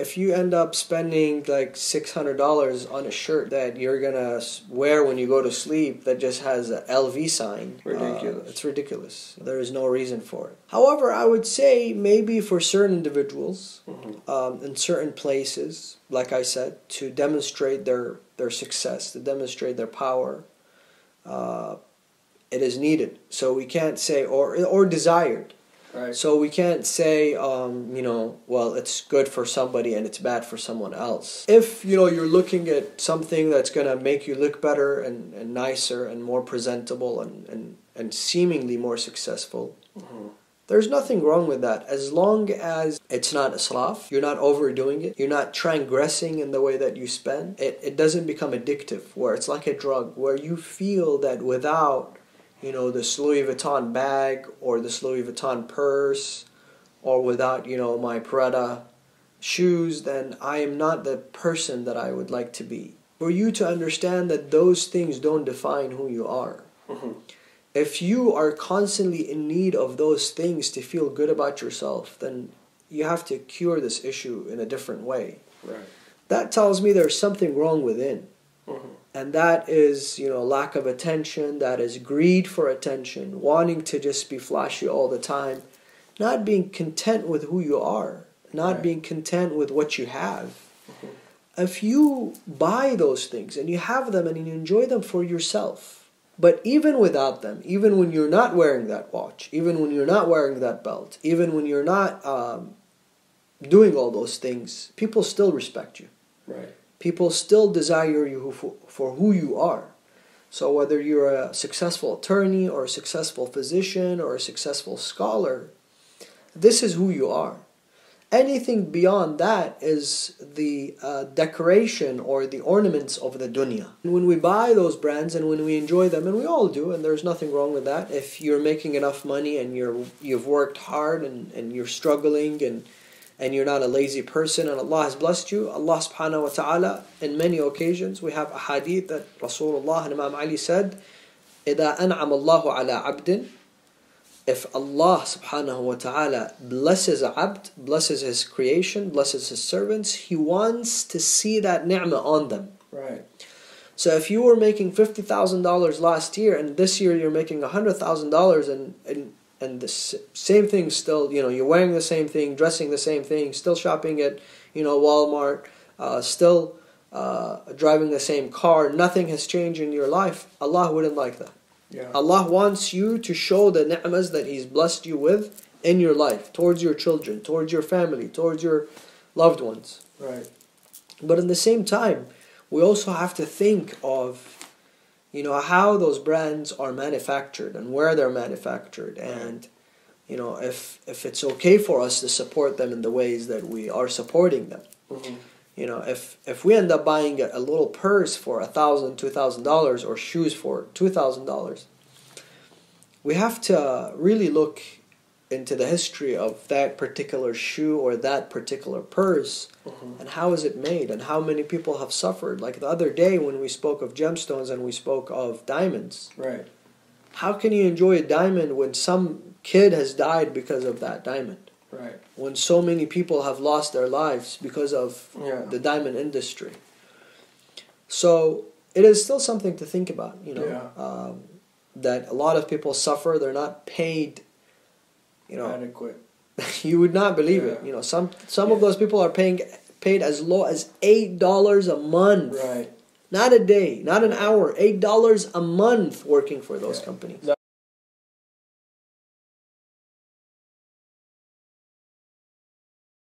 if you end up spending like $600 on a shirt that you're gonna wear when you go to sleep that just has a LV sign, uh, Ridiculous. it's ridiculous. There is no reason for it. However, I would say maybe for certain individuals Mm-hmm. um, in certain places, like I said, to demonstrate their, their success, to demonstrate their power, uh, it is needed. So we can't say, or, or desired. Right. So we can't say, um, you know, well, it's good for somebody and it's bad for someone else. If, you know, you're looking at something that's going to make you look better and, and nicer and more presentable and, and, and seemingly more successful, Mm-hmm. there's nothing wrong with that as long as it's not a israf, you're not overdoing it, you're not transgressing in the way that you spend. It, it doesn't become addictive, where it's like a drug, where you feel that without, you know, this Louis Vuitton bag or this Louis Vuitton purse or without, you know, my Prada shoes, then I am not the person that I would like to be. For you to understand that those things don't define who you are Mm-hmm. if you are constantly in need of those things to feel good about yourself, then you have to cure this issue in a different way. Right. That tells me there's something wrong within. Mm-hmm. And that is, you know, lack of attention, that is greed for attention, wanting to just be flashy all the time, not being content with who you are, not Right. being content with what you have. Mhm. If you buy those things and you have them and you enjoy them for yourself, but even without them, even when you're not wearing that watch, even when you're not wearing that belt, even when you're not um, doing all those things, people still respect you Right. People still desire you for, who you are. So whether you're a successful attorney or a successful physician or a successful scholar, this is who you are. Anything beyond that is the uh, decoration or the ornaments of the dunya. When we buy those brands and when we enjoy them, and we all do, and there's nothing wrong with that. If you're making enough money and you're you've worked hard and, and you're struggling and and you're not a lazy person and Allah has blessed you, Allah subhanahu wa ta'ala, in many occasions, we have a hadith that Rasulullah and Imam Ali said, إِذَا أَنْعَمَ اللَّهُ عَلَى عَبْدٍ If Allah subhanahu wa ta'ala blesses a abd, blesses his creation, blesses his servants, He wants to see that ni'mah on them. Right. So if you were making fifty thousand dollars last year and this year you're making hundred thousand dollars and and and the same thing still, you know, you're wearing the same thing, dressing the same thing, still shopping at you know Walmart, uh, still uh, driving the same car, nothing has changed in your life. Allah wouldn't like that. Yeah. Allah wants you to show the ni'mas that He's blessed you with in your life, towards your children, towards your family, towards your loved ones. Right. But in the same time, we also have to think of, you know, how those brands are manufactured and where they're manufactured, and you know, if if it's okay for us to support them in the ways that we are supporting them. Mm-hmm. You know, if if we end up buying a, a little purse for a thousand, two thousand dollars, or shoes for two thousand dollars, we have to really look into the history of that particular shoe or that particular purse Mm-hmm. and how is it made and how many people have suffered like the other day when we spoke of gemstones and we spoke of diamonds Right. how can you enjoy a diamond when some kid has died because of that diamond Right. when so many people have lost their lives because of Yeah. the diamond industry so it is still something to think about you know Yeah. um, that a lot of people suffer they're not paid you know Adequate. you would not believe it. You know, some some of those people are paying paid as low as eight dollars a month. Right. Not a day, not an hour, eight dollars a month working for those Yeah. companies.